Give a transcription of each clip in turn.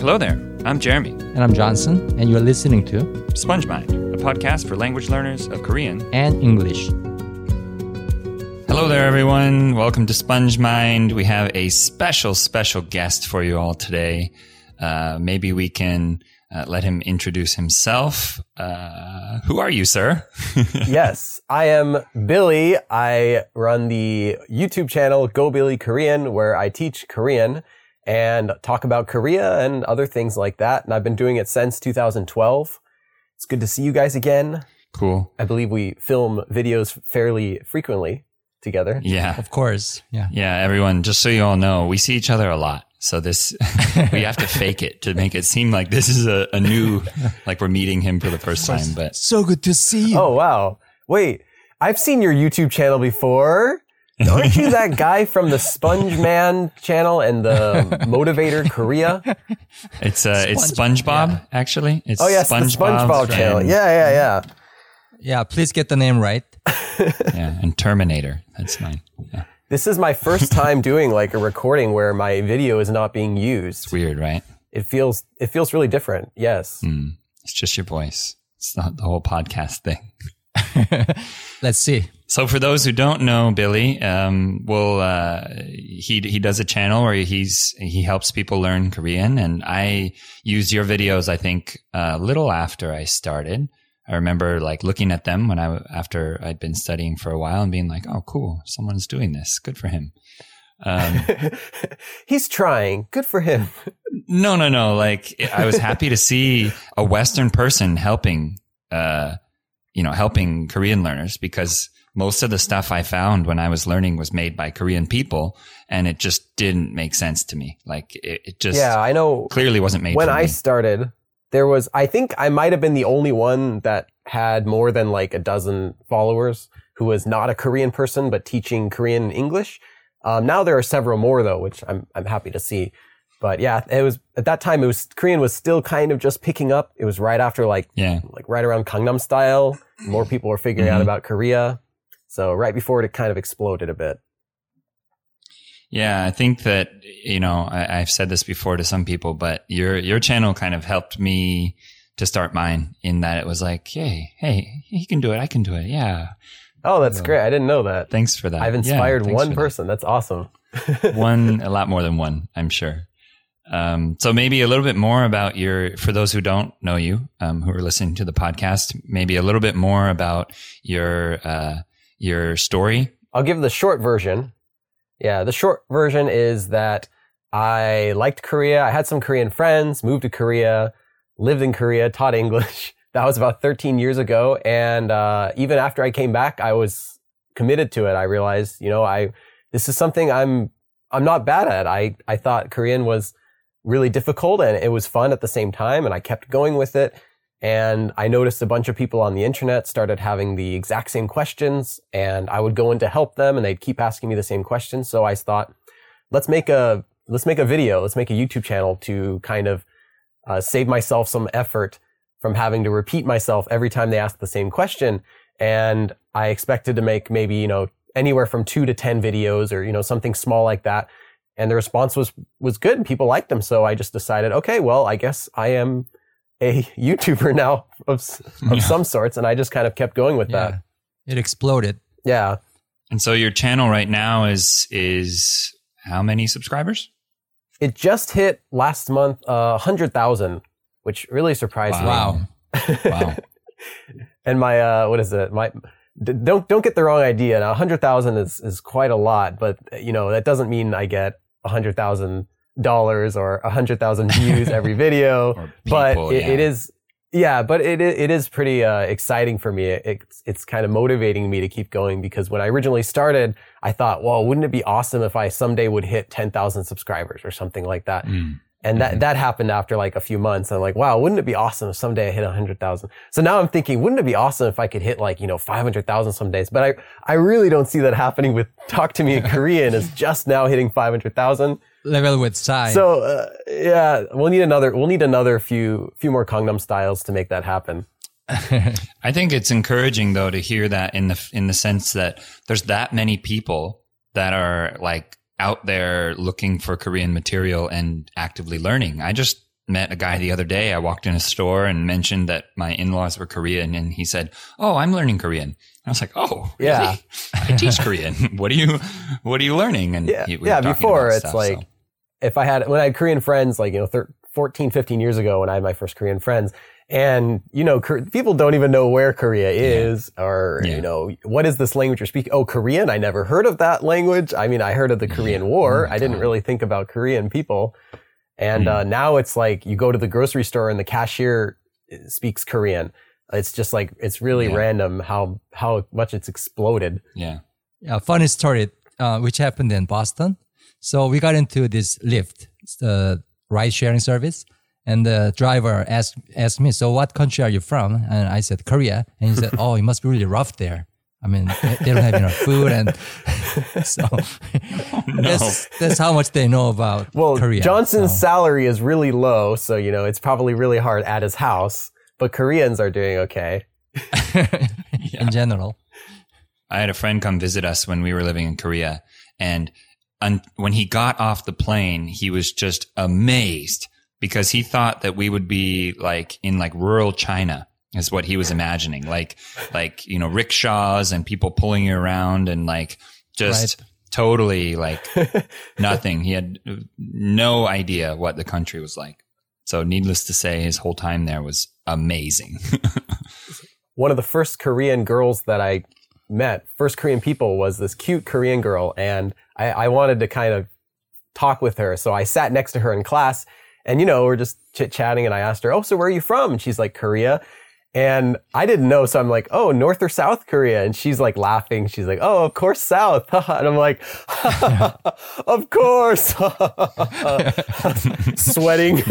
Hello there, I'm Jeremy. And I'm Johnson, and you're listening to Sponge Mind, a podcast for language learners of Korean and English. Hello there, everyone. Welcome to Sponge Mind. We have a special, special guest for you all today. Uh, maybe we can uh, let him introduce himself. Uh, who are you, sir? yes, I am Billy. I run the YouTube channel Go Billy Korean, where I teach Korean and talk about Korea and other things like that. And I've been doing it since 2012. It's good to see you guys again. Cool. I believe we film videos fairly frequently together. Yeah. Of course. Yeah. Yeah, everyone, just so you all know, we see each other a lot. So this, we have to fake it to make it seem like this is a, a new, like we're meeting him for the first time. But So good to see you. Oh, wow. Wait, I've seen your YouTube channel before. Aren't you that guy from the Sponge Man channel and the Motivator Korea? it's uh, it's Sponge- SpongeBob actually. It's Oh yes, the SpongeBob channel. Yeah, yeah, yeah. Yeah, please get the name right. yeah, and Terminator. That's mine. Yeah, This is my first time doing like a recording where my video is not being used. it's weird, right? It feels it feels really different. Yes. Mm. It's just your voice. It's not the whole podcast thing. Let's see. So for those who don't know Billy, um, well, uh, he he does a channel where he's he helps people learn Korean, and I used your videos. I think a little after I started. I remember like looking at them when I after I'd been studying for a while and being like, "Oh, cool, someone's doing this. Good for him." Um, He's trying. Good for him. no, no, no. Like I was happy to see a Western person helping, uh, you know, helping Korean learners because most of the stuff I found when I was learning was made by Korean people and it just didn't make sense to me. Like it, it just Yeah, I know. clearly wasn't made When I me. started, there was I think I might have been the only one that had more than like a dozen followers who was not a Korean person but teaching Korean English. Um, now there are several more though, which I'm I'm happy to see. But yeah, it was at that time it was Korean was still kind of just picking up. It was right after like yeah. like right around Gangnam style. More people were figuring out Mhm. about Korea. So right before it kind of exploded a bit. Yeah, I think that you know I, I've said this before to some people, but your your channel kind of helped me to start mine in that it was like, hey, hey, he can do it, I can do it, yeah. Oh, that's Yeah. great. I didn't know that. Thanks for that. I've inspired thanks one for that. person. That's awesome. one, a lot more than one, I'm sure. Um, so maybe a little bit more about your, for those who don't know you, um, who are listening to the podcast, maybe a little bit more about your, uh, your story. I'll give the short version. Yeah, the short version is that I liked Korea. I had some Korean friends, moved to Korea, lived in Korea, taught English. That was about 13 years ago. And uh, even after I came back, I was committed to it. I realized, you know, I this is something I'm I'm not bad at. I I thought Korean was really difficult and it was fun at the same time, and I kept going with it. And I noticed a bunch of people on the internet started having the exact same questions, and I would go in to help them, and they'd keep asking me the same questions. So I thought, let's make a let's make a video, let's make a YouTube channel to kind of uh, save myself some effort from having to repeat myself every time they ask the same question. And I expected to make maybe you know anywhere from two to ten videos, or you know something small like that. And the response was was good. And people liked them, so I just decided, okay, well, I guess I am a YouTuber now of of Yeah. some sorts, and I just kind of kept going with Yeah. that. It exploded. Yeah, And so your channel right now is, is how many subscribers? it just hit last month uh, hundred thousand, which really surprised Wow. me. Wow. Wow! and my uh, what is it? My don't don't get the wrong idea. Now, hundred thousand is is quite a lot, but you know that doesn't mean I get hundred thousand dollars or a hundred thousand views every video. Or but it, yeah. it is yeah but it, it is pretty uh, exciting for me it, it's, it's kind of motivating me to keep going because when i originally started i thought well wouldn't it be awesome if i someday would hit 10000 subscribers or something like that Mm. and that that happened after like a few months i'm like wow wouldn't it be awesome if someday i hit 100000 so now i'm thinking wouldn't it be awesome if i could hit like you know 500000 some days but i i really don't see that happening with talk to me in korean is just now hitting 500000 Level with Sai. so uh, yeah, we'll need another. We'll need another few few more Gangnam styles to make that happen. I think it's encouraging though to hear that in the in the sense that there's that many people that are like out there looking for Korean material and actively learning. I just met a guy the other day. I walked in a store and mentioned that my in-laws were Korean and he said, Oh, I'm learning Korean. I was like, Oh, really? Yeah. I teach Korean. what are you, what are you learning? And Yeah, he- we yeah. Before it's stuff, like so. If I had when I had Korean friends, like you know, thir- 14, 15 years ago, when I had my first Korean friends, and you know, Kor- people don't even know where Korea is, or Yeah. you know, what is this language you're speaking? Oh, Korean. I never heard of that language. I mean, I heard of the Korean War. Oh I didn't really think about Korean people. And Hmm. uh, now it's like you go to the grocery store and the cashier speaks Korean. It's just like it's really Yeah. random how how much it's exploded. yeah. a funny story uh, which happened in Boston. So we got into this Lyft, it's the ride sharing service, and the driver asked asked me, "So what country are you from?" And I said Korea, and he said, "Oh, it must be really rough there. I mean, they they don't have enough food, and so that's that's how much they know about Well, Korea." Johnson's So- salary is really low, so you know it's probably really hard at his house. But Koreans are doing okay. in general. I had a friend come visit us when we were living in Korea, and un- when he got off the plane, he was just amazed because he thought that we would be like in like rural China is what he was imagining, like like you know rickshaws and people pulling you around and like just totally like nothing. He had no idea what the country was like. So needless to say, his whole time there was amazing. One of the first Korean girls that I met, first Korean people, was this cute Korean girl, and I, I wanted to kind of talk with her. So I sat next to her in class, and you know we're just chit chatting, and I asked her, "Oh, so where are you from?" And she's like, "Korea." And I didn't know, so I'm like, "Oh, North or South Korea?" And she's like laughing. She's like, "Oh, of course, South." and I'm like, "Of course." Sweating.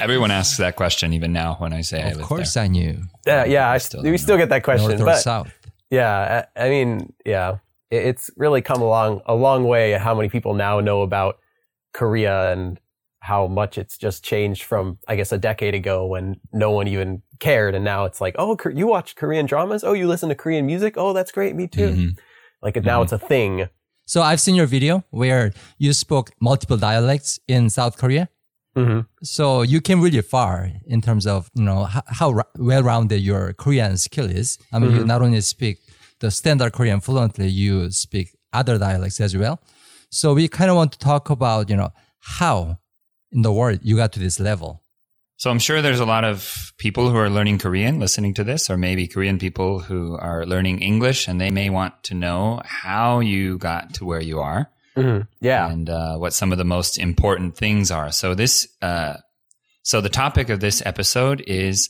Everyone asks that question even now when I say I Of course, there. I knew Yeah, yeah. I, still we don't still get that question, North or but South. yeah, I, I mean, yeah, it, it's really come along a long way. How many people now know about Korea and how much it's just changed from, I guess, a decade ago when no one even cared, and now it's like, oh, you watch Korean dramas? Oh, you listen to Korean music? Oh, that's great. Me too. Mhm. Like now Mhm. it's a thing. So I've seen your video where you spoke multiple dialects in South Korea. Hmm So you came really far in terms of you know how, how well-rounded your Korean skill is. I mean, you not only speak the standard Korean fluently, you speak other dialects as well. So we kind of want to talk about you know how in the world you got to this level. So I'm sure there's a lot of people who are learning Korean listening to this, or maybe Korean people who are learning English and they may want to know how you got to where you are hmm Yeah. and uh, what some of the most important things are. So this, uh, so the topic of this episode is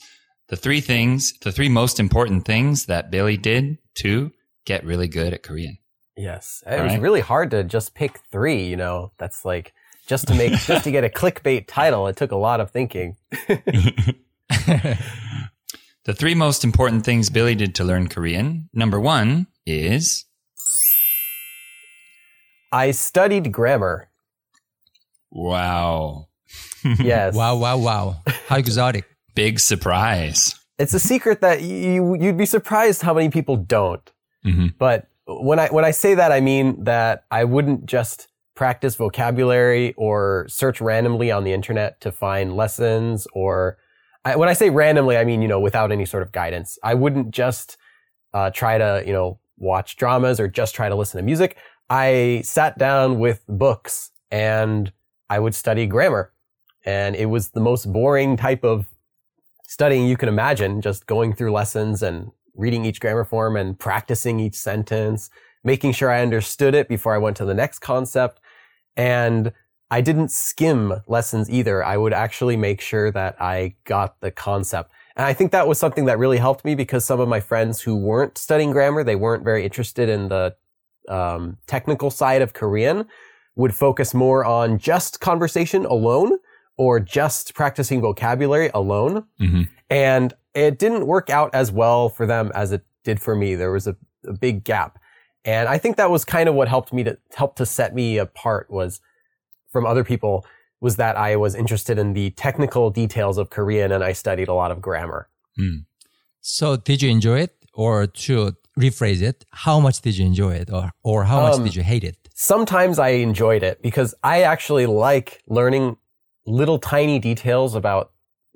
the three things, the three most important things that Billy did to get really good at Korean. Yes. It All was right. really hard to just pick three, you know, that's like, just to make, just to get a clickbait title, it took a lot of thinking. The three most important things Billy did to learn Korean. Number one is I studied grammar. wow, Yes. Wow, wow, wow! How exotic! big surprise. It's a secret that you you'd be surprised how many people don't. hmm But when I when I say that, I mean that I wouldn't just practice vocabulary or search randomly on the internet to find lessons or I, when I say randomly, I mean you know without any sort of guidance. I wouldn't just uh, try to you know watch dramas or just try to listen to music. I sat down with books and I would study grammar, and it was the most boring type of studying you can imagine. Just going through lessons and reading each grammar form and practicing each sentence, making sure I understood it before I went to the next concept. And I didn't skim lessons either. I would actually make sure that I got the concept. And I think that was something that really helped me because some of my friends who weren't studying grammar, they weren't very interested in the um, technical side of Korean, would focus more on just conversation alone or just practicing vocabulary alone hmm and it didn't work out as well for them as it did for me. There was a, a big gap, and I think that was kind of what helped me to help to set me apart was from other people was that I was interested in the technical details of Korean and I studied a lot of grammar. So did you enjoy it, or to rephrase it, how much did you enjoy it, or or how much Um, did you hate it? Sometimes I enjoyed it because I actually like learning little tiny details about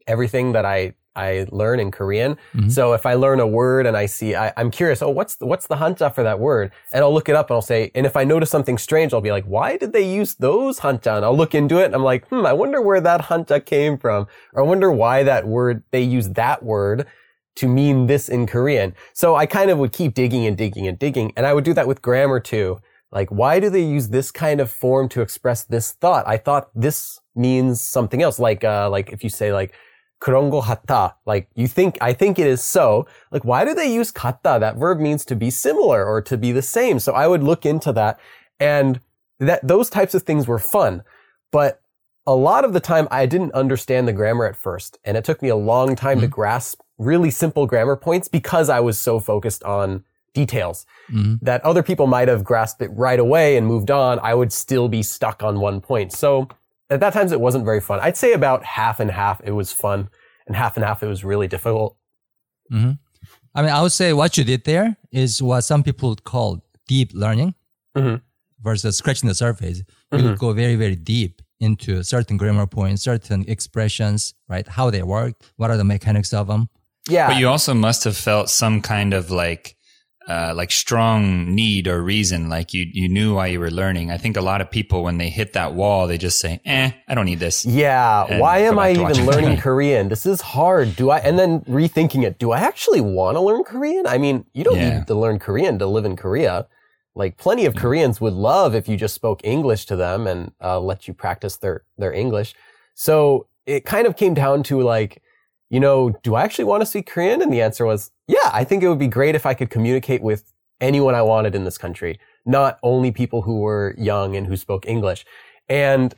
everything that I I learn in Korean. Mhm. So if I learn a word and I see, I, I'm curious, oh, what's the, what's the hanja for that word? And I'll look it up and I'll say, and if I notice something strange, I'll be like, why did they use those hanja? And I'll look into it and I'm like, hmm, I wonder where that hanja came from. Or I wonder why that word, they use that word to mean this in Korean. So I kind of would keep digging and digging and digging. And I would do that with grammar too. Like, why do they use this kind of form to express this thought? I thought this means something else. Like, uh, like if you say like, 그런 거 같아. Like, you think, I think it is so. Like, why do they use 같다? That verb means to be similar or to be the same. So I would look into that and that, those types of things were fun. But a lot of the time I didn't understand the grammar at first. And it took me a long time to grasp really simple grammar points because I was so focused on details Mhm. that other people might have grasped it right away and moved on. I would still be stuck on one point. So at that times it wasn't very fun. I'd say about half and half it was fun and half and half it was really difficult. I mean, I would say what you did there is what some people call deep learning Mhm. versus scratching the surface. You Mhm. go very, very deep into certain grammar points, certain expressions, right? How they work, what are the mechanics of them. Yeah. But you also must have felt some kind of like, uh, like strong need or reason. Like you, you knew why you were learning. I think a lot of people, when they hit that wall, they just say, eh, I don't need this. Yeah. Why am I even learning Korean? This is hard. Do I, and then rethinking it, do I actually want to learn Korean? I mean, you don't Yeah. need to learn Korean to live in Korea. Like plenty of Koreans would love if you just spoke English to them and uh, let you practice their, their English. So it kind of came down to like, you know, do I actually want to speak Korean? And the answer was, yeah, I think it would be great if I could communicate with anyone I wanted in this country, not only people who were young and who spoke English. And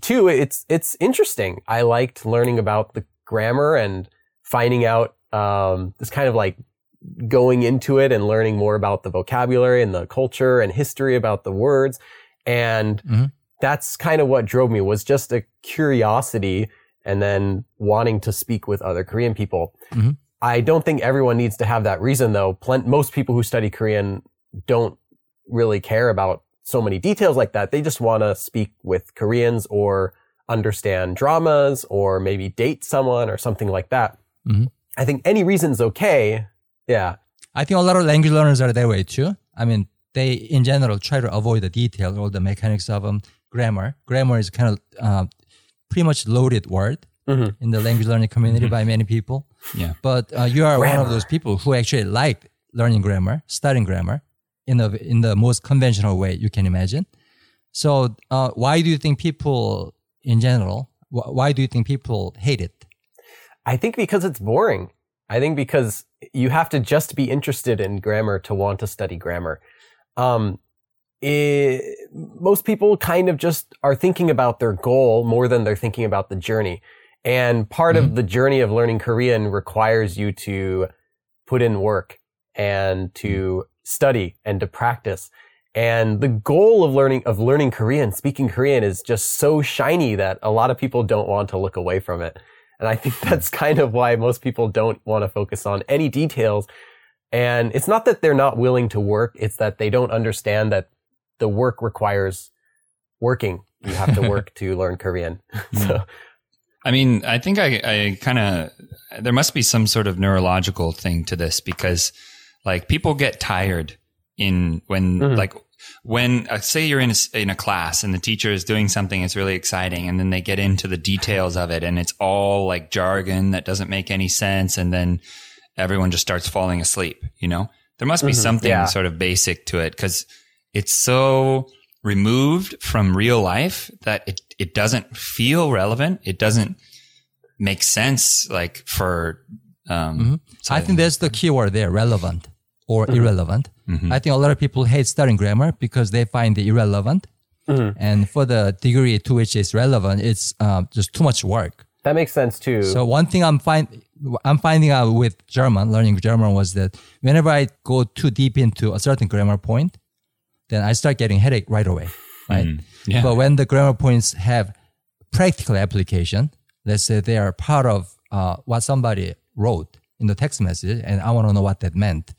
two, it's it's interesting. I liked learning about the grammar and finding out um, this kind of like going into it and learning more about the vocabulary and the culture and history about the words. And Mhm. that's kind of what drove me was just a curiosity and then wanting to speak with other Korean people. Mhm. I don't think everyone needs to have that reason though. Plen- most people who study Korean don't really care about so many details like that. They just want to speak with Koreans or understand dramas or maybe date someone or something like that. Mhm. I think any reason's okay. Yeah. I think a lot of language learners are that way too. I mean, they in general try to avoid the detail or the mechanics of um, grammar. Grammar is kind of uh, pretty much loaded word Mhm. in the language learning community by many people. Yeah. But uh, you are one of those people who actually like learning grammar, studying grammar in the in the most conventional way you can imagine. So, uh, why do you think people in general? Wh- why do you think people hate it? I think because it's boring. I think because you have to just be interested in grammar to want to study grammar. Um, it, most people kind of just are thinking about their goal more than they're thinking about the journey. And part of mm-hmm. the journey of learning Korean requires you to put in work and to mm. study and to practice. And the goal of learning, of learning Korean, speaking Korean is just so shiny that a lot of people don't want to look away from it. And I think mm. that's kind of why most people don't want to focus on any details. And it's not that they're not willing to work. It's that they don't understand that the work requires working. You have to work to learn Korean. so, I mean, I think I, I kind of, there must be some sort of neurological thing to this because like people get tired in when, Mhm. like, when uh, say you're in a, in a class and the teacher is doing something that's really exciting and then they get into the details of it and it's all like jargon that doesn't make any sense and then everyone just starts falling asleep, you know? There must be Mhm. something Yeah. sort of basic to it because it's so removed from real life that it, it doesn't feel relevant. It doesn't make sense like for, um, Mhm. I think that's the key word there, relevant or Mm-hmm. irrelevant. Mhm. I think a lot of people hate studying grammar because they find it irrelevant. Mhm. And for the degree to which it's relevant, it's um, just too much work. that makes sense too. So one thing I'm find I'm finding out with German, learning German was that whenever I go too deep into a certain grammar point, then I start getting headache right away. Right. Mm. Yeah. But when the grammar points have practical application, let's say they are part of uh, what somebody wrote in the text message, and I want to know what that meant,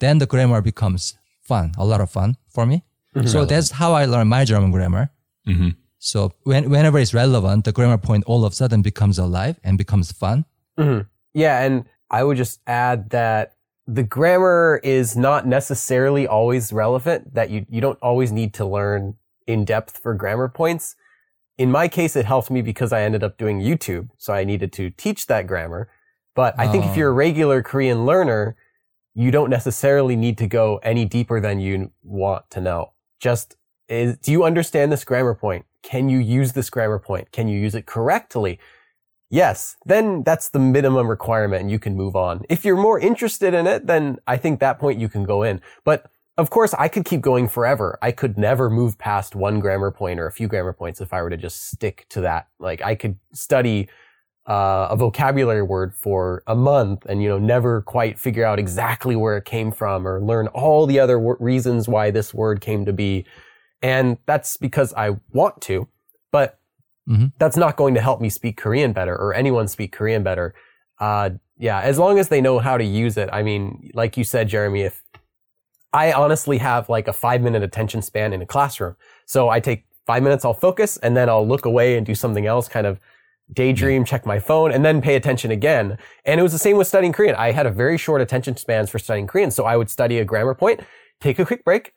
then the grammar becomes fun, a lot of fun for me. So that's how I learned my German grammar. Mhm. So when, whenever it's relevant, the grammar point all of a sudden becomes alive and becomes fun. Mhm. Yeah, and I would just add that the grammar is not necessarily always relevant, that you, you don't always need to learn in depth for grammar points. In my case, it helped me because I ended up doing YouTube, so I needed to teach that grammar. But I think if Oh. you're a regular Korean learner, you don't necessarily need to go any deeper than you want to know. Just is, do you understand this grammar point? Can you use this grammar point? Can you use it correctly? Yes, then that's the minimum requirement and you can move on. If you're more interested in it, then I think that point you can go in. But of course, I could keep going forever. I could never move past one grammar point or a few grammar points if I were to just stick to that. Like I could study uh, a vocabulary word for a month and, you know, never quite figure out exactly where it came from or learn all the other w- reasons why this word came to be. And that's because I want to, but Mhm. that's not going to help me speak Korean better or anyone speak Korean better. Uh, yeah, as long as they know how to use it. I mean, like you said, Jeremy, if I honestly have like a five minute attention span in a classroom. So I take five minutes, I'll focus and then I'll look away and do something else, kind of daydream, check my phone and then pay attention again. And it was the same with studying Korean. I had a very short attention spans for studying Korean. So I would study a grammar point, take a quick break,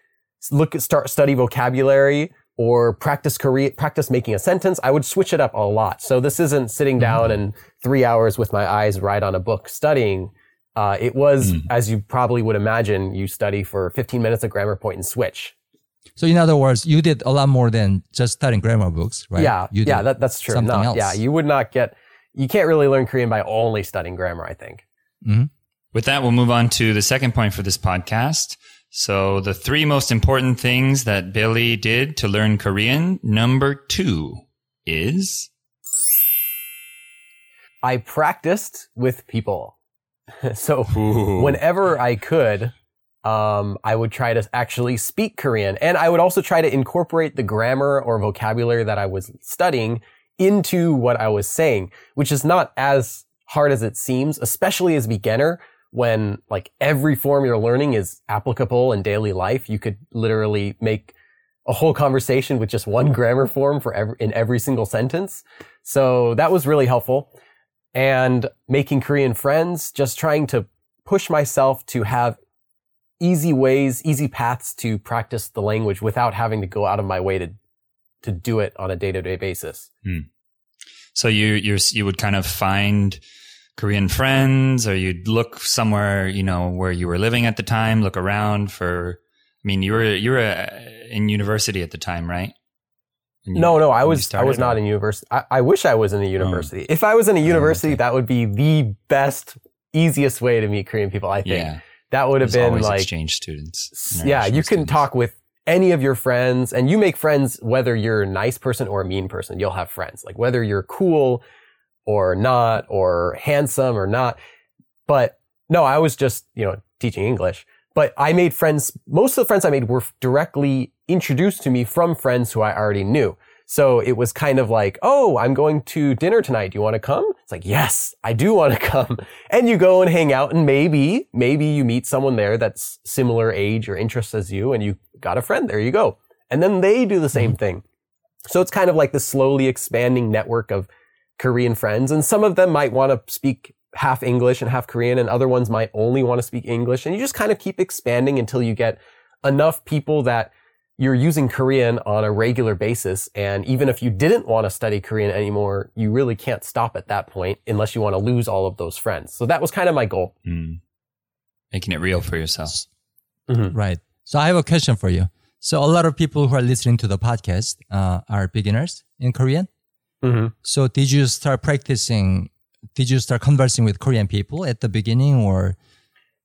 look at, start, study vocabulary or practice Korean, practice making a sentence. I would switch it up a lot. So this isn't sitting down and three hours with my eyes right on a book studying. Uh, it was, Mm. as you probably would imagine, you study for 15 minutes of grammar point and switch. So in other words, you did a lot more than just studying grammar books, right? Yeah, You yeah, that, that's true. something No, else. Yeah, you would not get, you can't really learn Korean by only studying grammar, I think. With that, we'll move on to the second point for this podcast. So the three most important things that Billy did to learn Korean. Number two is I practiced with people. so Ooh. whenever I could, um, I would try to actually speak Korean. And I would also try to incorporate the grammar or vocabulary that I was studying into what I was saying, which is not as hard as it seems, especially as a beginner when like every form you're learning is applicable in daily life. You could literally make a whole conversation with just one grammar form for every, in every single sentence. So that was really helpful. And making Korean friends, just trying to push myself to have easy ways, easy paths to practice the language without having to go out of my way to to do it on a day-to-day basis. Hmm. So you you you would kind of find Korean friends, or you'd look somewhere, you know, where you were living at the time, look around for. I mean, you were you were uh, in university at the time, right? You- no, no, I was I was not in university. I, I wish I was in a university. If I was in a university, okay. that would be the best, easiest way to meet Korean people. I think Yeah, that would have been like exchange students. yeah, you can students. talk with any of your friends and you make friends whether you're a nice person or a mean person. You'll have friends. Like whether you're cool or not or handsome or not. But no, I was just, you know, teaching English. But I made friends. Most of the friends I made were directly introduced to me from friends who I already knew. So it was kind of like, oh, I'm going to dinner tonight. Do you want to come? It's like, yes, I do want to come. And you go and hang out and maybe, maybe you meet someone there that's similar age or interest as you and you got a friend. There you go. And then they do the same mm-hmm. thing. So it's kind of like this slowly expanding network of Korean friends. And some of them might want to speak half English and half Korean and other ones might only want to speak English. And you just kind of keep expanding until you get enough people that you're using Korean on a regular basis. And even if you didn't want to study Korean anymore, you really can't stop at that point unless you want to lose all of those friends. So that was kind of my goal. Mm. making it real for yourself. Right. So I have a question for you. So a lot of people who are listening to the podcast uh, are beginners in Korean. Mm-hmm. So did you start practicing? Did you start conversing with Korean people at the beginning, or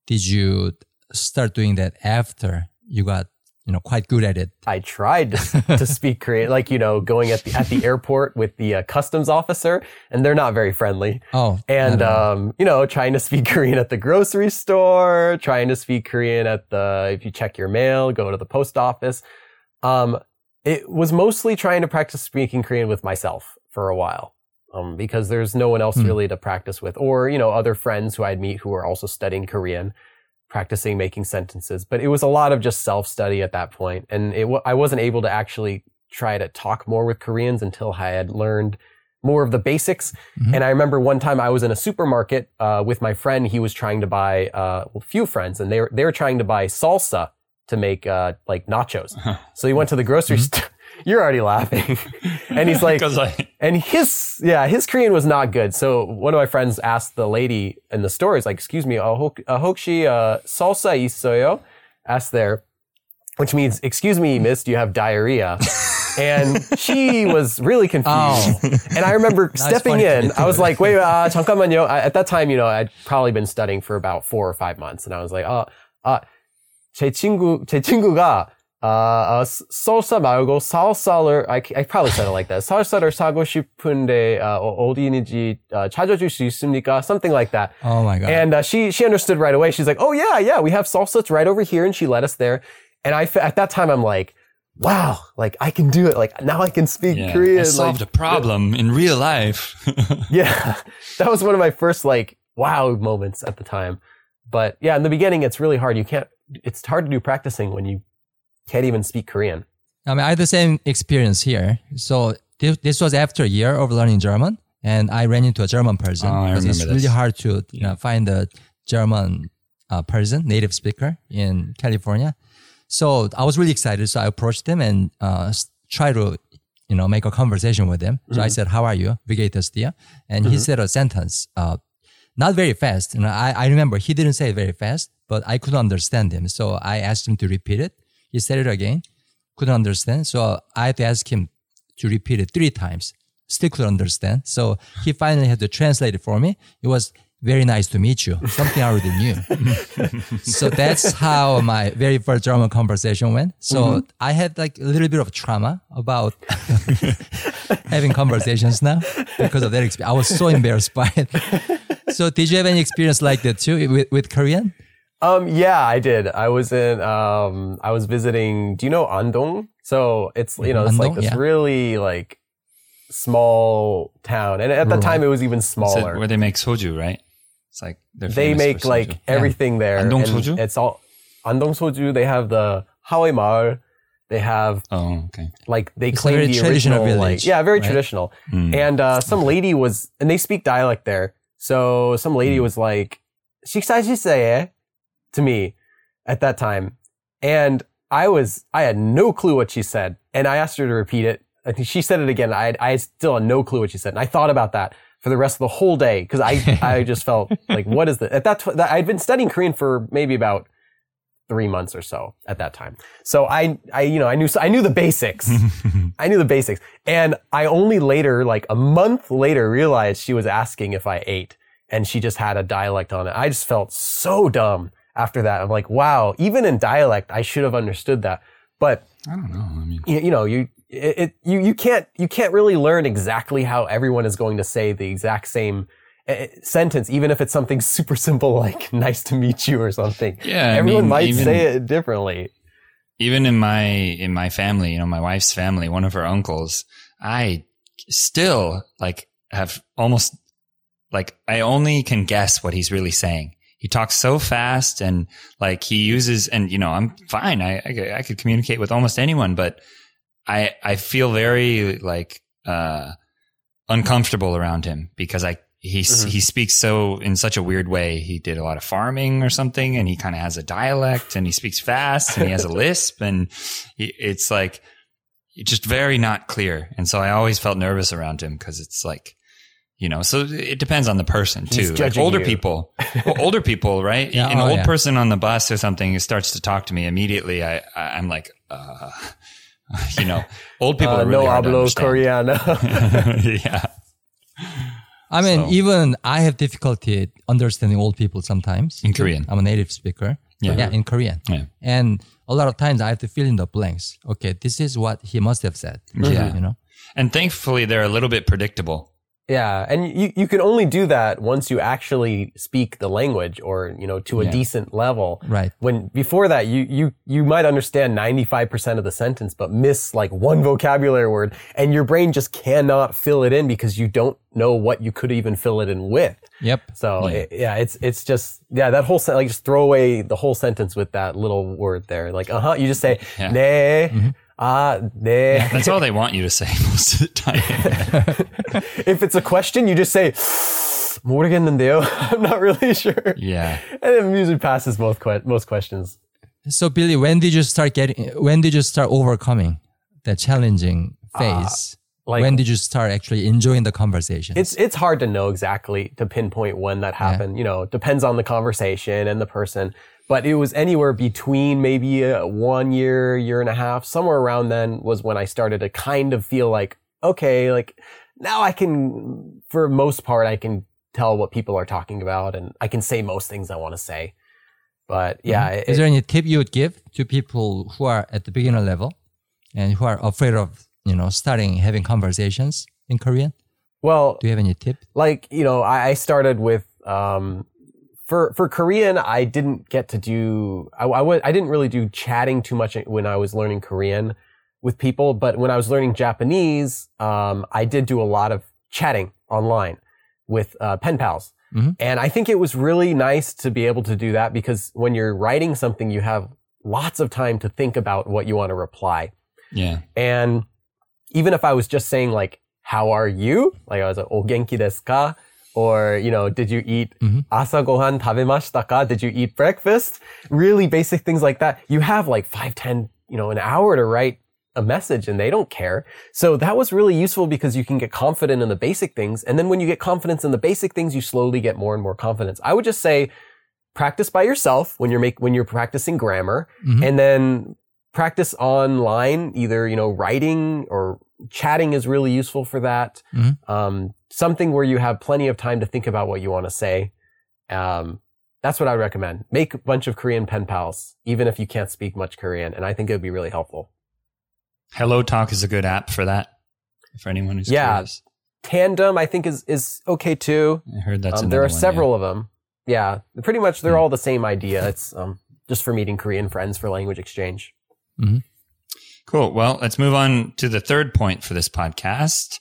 did you start doing that after you got you know quite good at it? I tried to, to speak Korean, like, you know, going at the, at the airport with the uh, customs officer and they're not very friendly. Oh, and I don't know. um, you know, trying to speak Korean at the grocery store, trying to speak Korean at the if you check your mail, go to the post office. Um, it was mostly trying to practice speaking Korean with myself for a while, um, because there's no one else Hmm. really to practice with, or you know, other friends who I'd meet who were also studying Korean, practicing making sentences. But it was a lot of just self study at that point, and it wa- I wasn't able to actually try to talk more with Koreans until I had learned more of the basics. And I remember one time I was in a supermarket uh, with my friend. He was trying to buy uh, a few friends, and they were they were trying to buy salsa to make uh, like nachos. So he went to the grocery store You're already laughing, and he's like, because I and his yeah his Korean was not good. So one of my friends asked the lady in the store, "Is like, excuse me, uh, 혹- uh, 혹시 uh, salsa 있어요?" Asked there, which means, "Excuse me, miss, do you have diarrhea?" and she was really confused. Oh. And I remember stepping funny to in. me, I was too. like, "Wait, uh, 잠깐만요." I, at that time, you know, I'd probably been studying for about four or five months, and I was like, "어, 아, 제 친구 제 친구가 아, 아, salsa 말고 salsa를 I, I probably said it like that. salsa를 사고 싶은데 아, 어, 어디 있는지 아, 찾아줄 수 있습니까? Something like that. Oh my god. And uh, she she understood right away. She's like, "Oh yeah, yeah, we have salsa. It's right over here." And she led us there. And I fe- at that time I'm like, "Wow, like I can do it. Like now I can speak yeah, Korean." I like, solved a problem in real life. yeah, that was one of my first like wow moments at the time. But yeah, in the beginning, it's really hard. You can't. It's hard to do practicing when you can't even speak Korean. I mean, I had the same experience here. So this, this was after a year of learning German, and I ran into a German person. Oh, I because it's remember really hard to you know, find a German uh, person, native speaker in California. So I was really excited. So I approached him and uh, s- try to you know make a conversation with him. So I said, "How are you, Wie geht es dir?" And he said a sentence. Uh, not very fast. And I, I remember he didn't say it very fast, but I couldn't understand him. So I asked him to repeat it. He said it again, couldn't understand. So I had to ask him to repeat it three times. Still couldn't understand. So he finally had to translate it for me. It was very nice to meet you. Something I already knew. so that's how my very first German conversation went. So mm-hmm. I had like a little bit of trauma about having conversations now because of that experience. I was so embarrassed by it. So did you have any experience like that too with, with Korean? Um, yeah, I did. I was in. Um, I was visiting. Do you know Andong? So it's you know it's Andong, like this yeah. really like small town, and at the right. time it was even smaller. where they make soju, right? It's like they make like everything yeah. there. Andong soju. It's all Andong soju. They have the Hahoe Maeul. They have oh okay. Like they it's claim the original village, like yeah, very right? traditional. Mm. And uh, some lady was, and they speak dialect there. So some lady mm. was like, "식사시세요." To me at that time, and I was, I had no clue what she said, and I asked her to repeat it. I think she said it again. I, I still had no clue what she said, and I thought about that for the rest of the whole day because I, I just felt like, what is this? At that, that I'd been studying Korean for maybe about three months or so at that time. So I, I, you know, I knew, I knew the basics. I knew the basics. And I only later, like a month later, realized she was asking if I ate and she just had a dialect on it. I just felt so dumb after that. I'm like, wow, even in dialect, I should have understood that. But I don't know. I mean, you, you know, you, it, it, you, you can't, you can't really learn exactly how everyone is going to say the exact same uh, sentence, even if it's something super simple like "nice to meet you" or something. Yeah, I everyone mean, might even- say it differently. even in my in my family, you know, my wife's family, one of her uncles, I still like have almost like I only can guess what he's really saying. He talks so fast and like he uses and you know I'm fine. I I, I could communicate with almost anyone, but I I feel very like uh uncomfortable around him because I he Mhm. he speaks so in such a weird way. He did a lot of farming or something, and he kind of has a dialect, and he speaks fast, and he has a lisp, and he, it's like just very not clear. And so I always felt nervous around him because it's like. You know, so it depends on the person He's too. Like older you. people, well, older people, right? Yeah, An oh, old yeah. person on the bus or something who starts to talk to me immediately. I, I I'm like, uh, you know, old people Uh, are really no hablo understand. coreano. yeah. I mean, So- even I have difficulty understanding old people sometimes. In Korean. I'm a native speaker. Yeah. Yeah, in Korean. Yeah. And a lot of times I have to fill in the blanks. Okay, this is what he must have said. Yeah. You know? And thankfully, they're a little bit predictable. Yeah, and you you can only do that once you actually speak the language or, you know, to a Yeah. decent level. Right. When before that you you you might understand 95% of the sentence but miss like one vocabulary word and your brain just cannot fill it in because you don't know what you could even fill it in with. Yep. So Yeah. it- yeah, it's it's just yeah that whole sen- like just throw away the whole sentence with that little word there like uh huh you just say Yeah. ne Ah, 네. That's all they want you to say most of the time. if it's a question, you just say, 모르겠는데요. I'm not really sure. yeah. And it usually passes most, que- most questions. So Billy, when did you start getting? When did you start overcoming that challenging phase? like- when did you start actually enjoying the conversation? It's it's hard to know exactly to pinpoint when that happened. You know, it depends on the conversation and the person. but it was anywhere between maybe a one year, year and a half, somewhere around then was when I started to kind of feel like, okay, like now I can, for most part, I can tell what people are talking about and I can say most things I want to say. But yeah, it- Is there any tip you would give to people who are at the beginner level and who are afraid of, you know, starting having conversations in Korean? well, Do you have any tip? like you know I, I started with um for for Korean I didn't get to do I, I didn't really do chatting too much when I was learning Korean with people but when I was learning Japanese um I did do a lot of chatting online with uh, pen pals Mhm. and I think it was really nice to be able to do that because when you're writing something you have lots of time to think about what you want to reply Yeah. and even if I was just saying like, how are you? Like I was like, o genki desu ka? Or, you know, did you eat Mhm. asa gohan tabemashita ka? Did you eat breakfast? Really basic things like that. You have like five, ten, you know, an hour to write a message and they don't care. So that was really useful because you can get confident in the basic things. And then when you get confidence in the basic things, you slowly get more and more confidence. I would just say practice by yourself when you're make, when you're practicing grammar Mhm. and then practice online, either, you know, writing or chatting is really useful for that. Mhm. Um, something where you have plenty of time to think about what you want to say. Um, that's what I recommend. Make a bunch of Korean pen pals, even if you can't speak much Korean. And I think it would be really helpful. Hello Talk is a good app for that. For anyone who's Yeah. curious. Tandem, I think is, is okay too. I heard that's Um, there are one, several of them. Yeah. Pretty much they're Hmm. all the same idea. It's, um, just for meeting Korean friends for language exchange. Yeah. Cool. Well, let's move on to the third point for this podcast.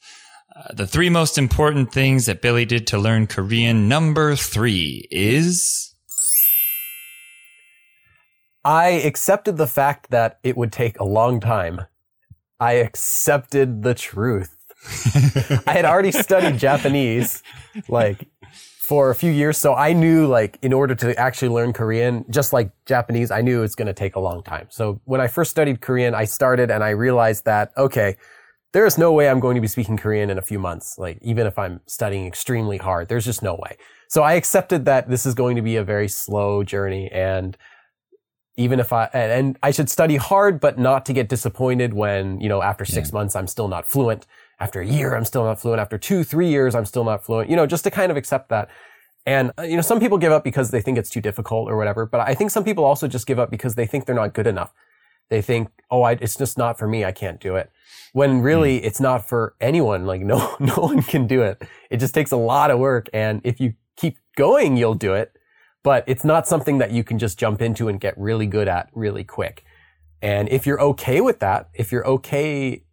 Uh, the three most important things that Billy did to learn Korean. Number three is I accepted the fact that it would take a long time. I accepted the truth. I had already studied Japanese, like, for a few years. So I knew, like, in order to actually learn Korean, just like Japanese, I knew it's going to take a long time. So when I first studied Korean, I started and I realized that, okay, there is no way I'm going to be speaking Korean in a few months. Like, even if I'm studying extremely hard, there's just no way. So I accepted that this is going to be a very slow journey and even if I and, I should study hard, but not to get disappointed when you know after six mm. months I'm still not fluent. After a year I'm still not fluent. After two, three years I'm still not fluent. You know, just to kind of accept that. And uh, you know, some people give up because they think it's too difficult or whatever. But I think some people also just give up because they think they're not good enough. They think, oh, I, it's just not for me. I can't do it. When really it's not for anyone. Like no, no one can do it. It just takes a lot of work. And if you keep going, you'll do it but it's not something that you can just jump into and get really good at really quick. And if you're okay with that, if you're okay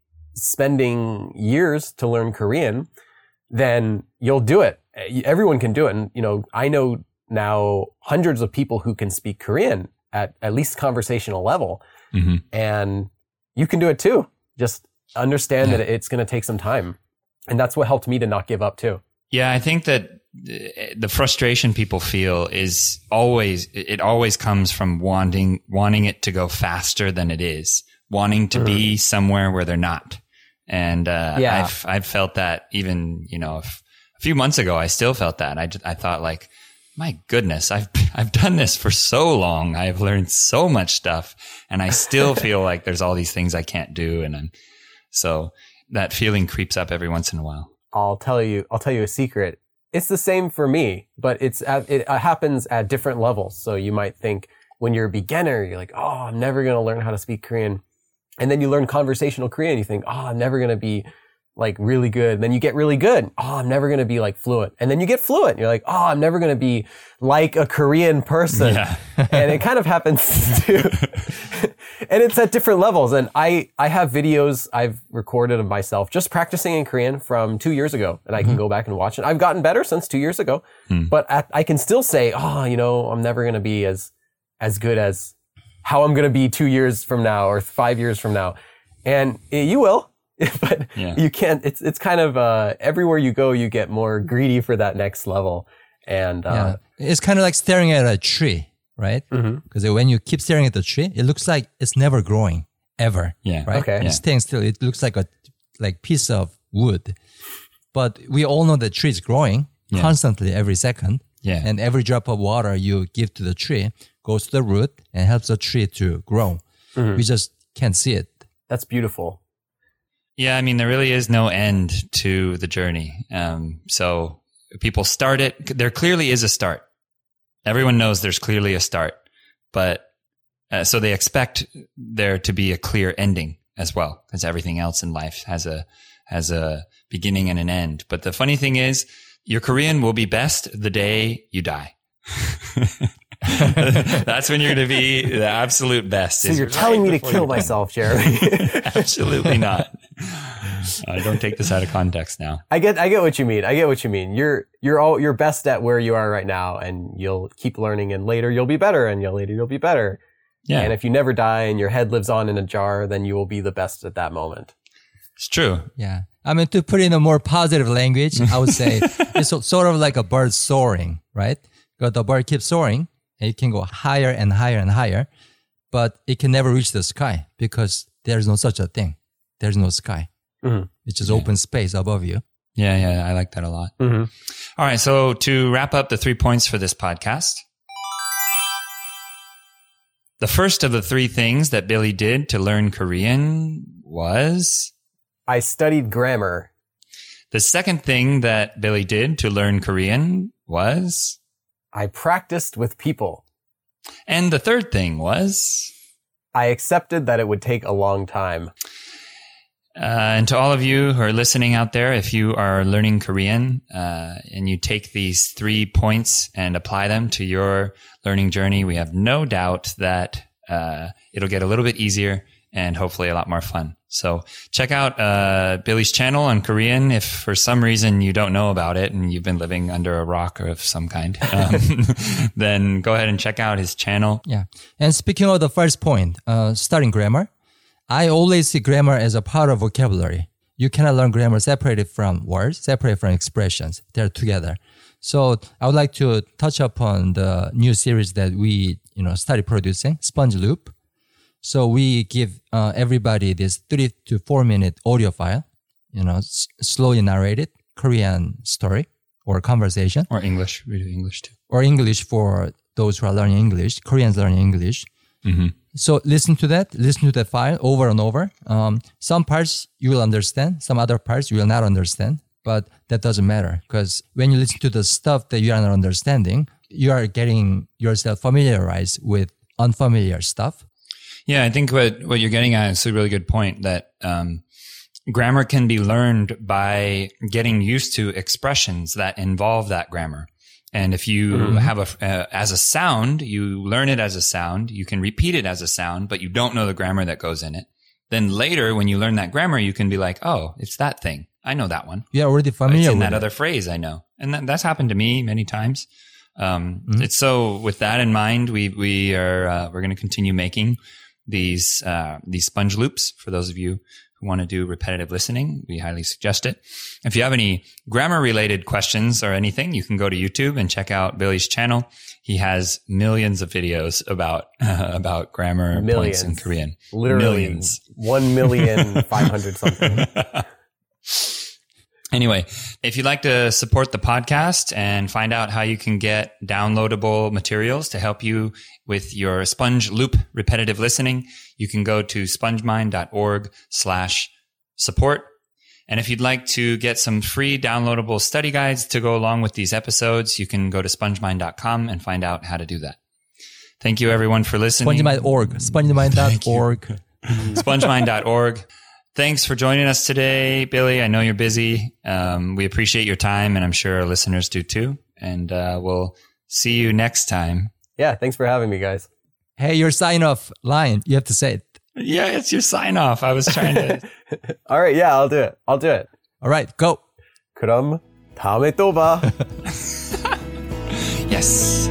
spending years to learn Korean, then you'll do it. Everyone can do it. And, you know, I know now hundreds of people who can speak Korean at at least conversational level. Mhm. And you can do it too. Just understand Yeah. that it's going to take some time. And that's what helped me to not give up too. Yeah, I think that the frustration people feel is always it always comes from wanting wanting it to go faster than it is, wanting to be somewhere where they're not. And uh, Yeah. I've I've felt that even you know if, a few months ago I still felt that I I thought like my goodness I've I've done this for so long I've learned so much stuff and I still feel like there's all these things I can't do and I'm so that feeling creeps up every once in a while. I'll tell you, I'll tell you a secret. It's the same for me, but it's at, it happens at different levels. So you might think when you're a beginner, you're like, oh, I'm never going to learn how to speak Korean. And then you learn conversational Korean. and You think, oh, I'm never going to be like really good. And then you get really good. Oh, I'm never going to be like fluent. And then you get fluent. You're like, oh, I'm never going to be like a Korean person. Yeah. and it kind of happens too. and it's at different levels. And I, I have videos I've recorded of myself just practicing in Korean from two years ago, and I can mm-hmm. go back and watch it. I've gotten better since two years ago, hmm. but at, I can still say, oh, you know, I'm never going to be as, as good as how I'm going to be two years from now or five years from now. and eh, you will, but Yeah. you can't. It's it's kind of uh, everywhere you go, you get more greedy for that next level, and Yeah. uh, It's kind of like staring at a tree, right? Because when you keep staring at the tree, it looks like it's never growing ever. Yeah. Right. Okay. It's staying still. It looks like a like piece of wood, but we all know the tree is growing Yeah. constantly every second. Yeah. And every drop of water you give to the tree goes to the root and helps the tree to grow. Mhm. We just can't see it. that's beautiful. Yeah, I mean, there really is no end to the journey. Um, so people start it. There clearly is a start. Everyone knows there's clearly a start, but uh, so they expect there to be a clear ending as well, because everything else in life has a has a beginning and an end. But the funny thing is, your Korean will be best the day you die. That's when you're going to be the absolute best. So you're right telling me to kill myself, Jeremy. Absolutely not. I uh, don't take this out of context now. I get I get what you mean. I get what you mean. You're you're all you're best at where you are right now, and you'll keep learning, and later you'll be better, and you'll later you'll be better. Yeah, And if you never die and your head lives on in a jar, then you will be the best at that moment. it's true. Yeah. I mean, to put it in a more positive language, I would say it's sort of like a bird soaring, right? Because the bird keeps soaring and it can go higher and higher and higher, but it can never reach the sky because there's no such a thing. There's no sky. Mhm. It's just Yeah. open space above you. Yeah, yeah, I like that a lot. Mm-hmm. All right, so to wrap up the three points for this podcast, the first of the three things that Billy did to learn Korean was I studied grammar. the second thing that Billy did to learn Korean was, I practiced with people. and the third thing was, I accepted that it would take a long time. Uh, and to all of you who are listening out there, if you are learning Korean uh, and you take these three points and apply them to your learning journey, we have no doubt that uh, it'll get a little bit easier and hopefully a lot more fun. So check out uh, Billy's channel on Korean if for some reason you don't know about it and you've been living under a rock of some kind. Um, then go ahead and check out his channel. Yeah. And speaking of the first point, uh, studying grammar, I always see grammar as a part of vocabulary. You cannot learn grammar separated from words, separated from expressions. They're together. So I would like to touch upon the new series that we, you know, started producing, Sponge Loop. So we give uh, everybody this three to four minute audio file, you know, s- slowly narrated Korean story or conversation Or English, we do English too. or English for those who are learning English, Koreans learning English. Mm-hmm. So listen to that, listen to that file over and over. Um, some parts you will understand, some other parts you will not understand, but that doesn't matter because when you listen to the stuff that you are not understanding, you are getting yourself familiarized with unfamiliar stuff. Yeah, I think what, what you're getting at is a really good point that um, grammar can be learned by getting used to expressions that involve that grammar. And if you have a, uh, as a sound, you learn it as a sound, you can repeat it as a sound, but you don't know the grammar that goes in it. Then later, when you learn that grammar, you can be like, oh, it's that thing. I know that one. Are already It's familiar in with that it. other phrase I know. And that, that's happened to me many times. Um, Mhm. it's so with that in mind, we, we are, uh, we're going to continue making these, uh, these sponge loops for those of you who want to do repetitive listening. We highly suggest it. If you have any grammar related questions or anything, you can go to YouTube and check out Billy's channel. He has millions of videos about, about grammar points in Korean. Literally Millions. one million five hundred something. Anyway, if you'd like to support the podcast and find out how you can get downloadable materials to help you with your sponge loop repetitive listening, you can go to spongemind.org slash support. And if you'd like to get some free downloadable study guides to go along with these episodes, you can go to spongemind.com and find out how to do that. Thank you everyone for listening. Spongemind.org, spongemind.org. spongemind.org Thanks for joining us today, Billy. I know you're busy. Um, we appreciate your time, and I'm sure our listeners do too. And uh, we'll see you next time. Yeah, thanks for having me, guys. Hey, your sign off line, you have to say it. Yeah, it's your sign off. I was trying to. All right, yeah, I'll do it. I'll do it. All right, go. 그럼 다음에 또 봐. yes.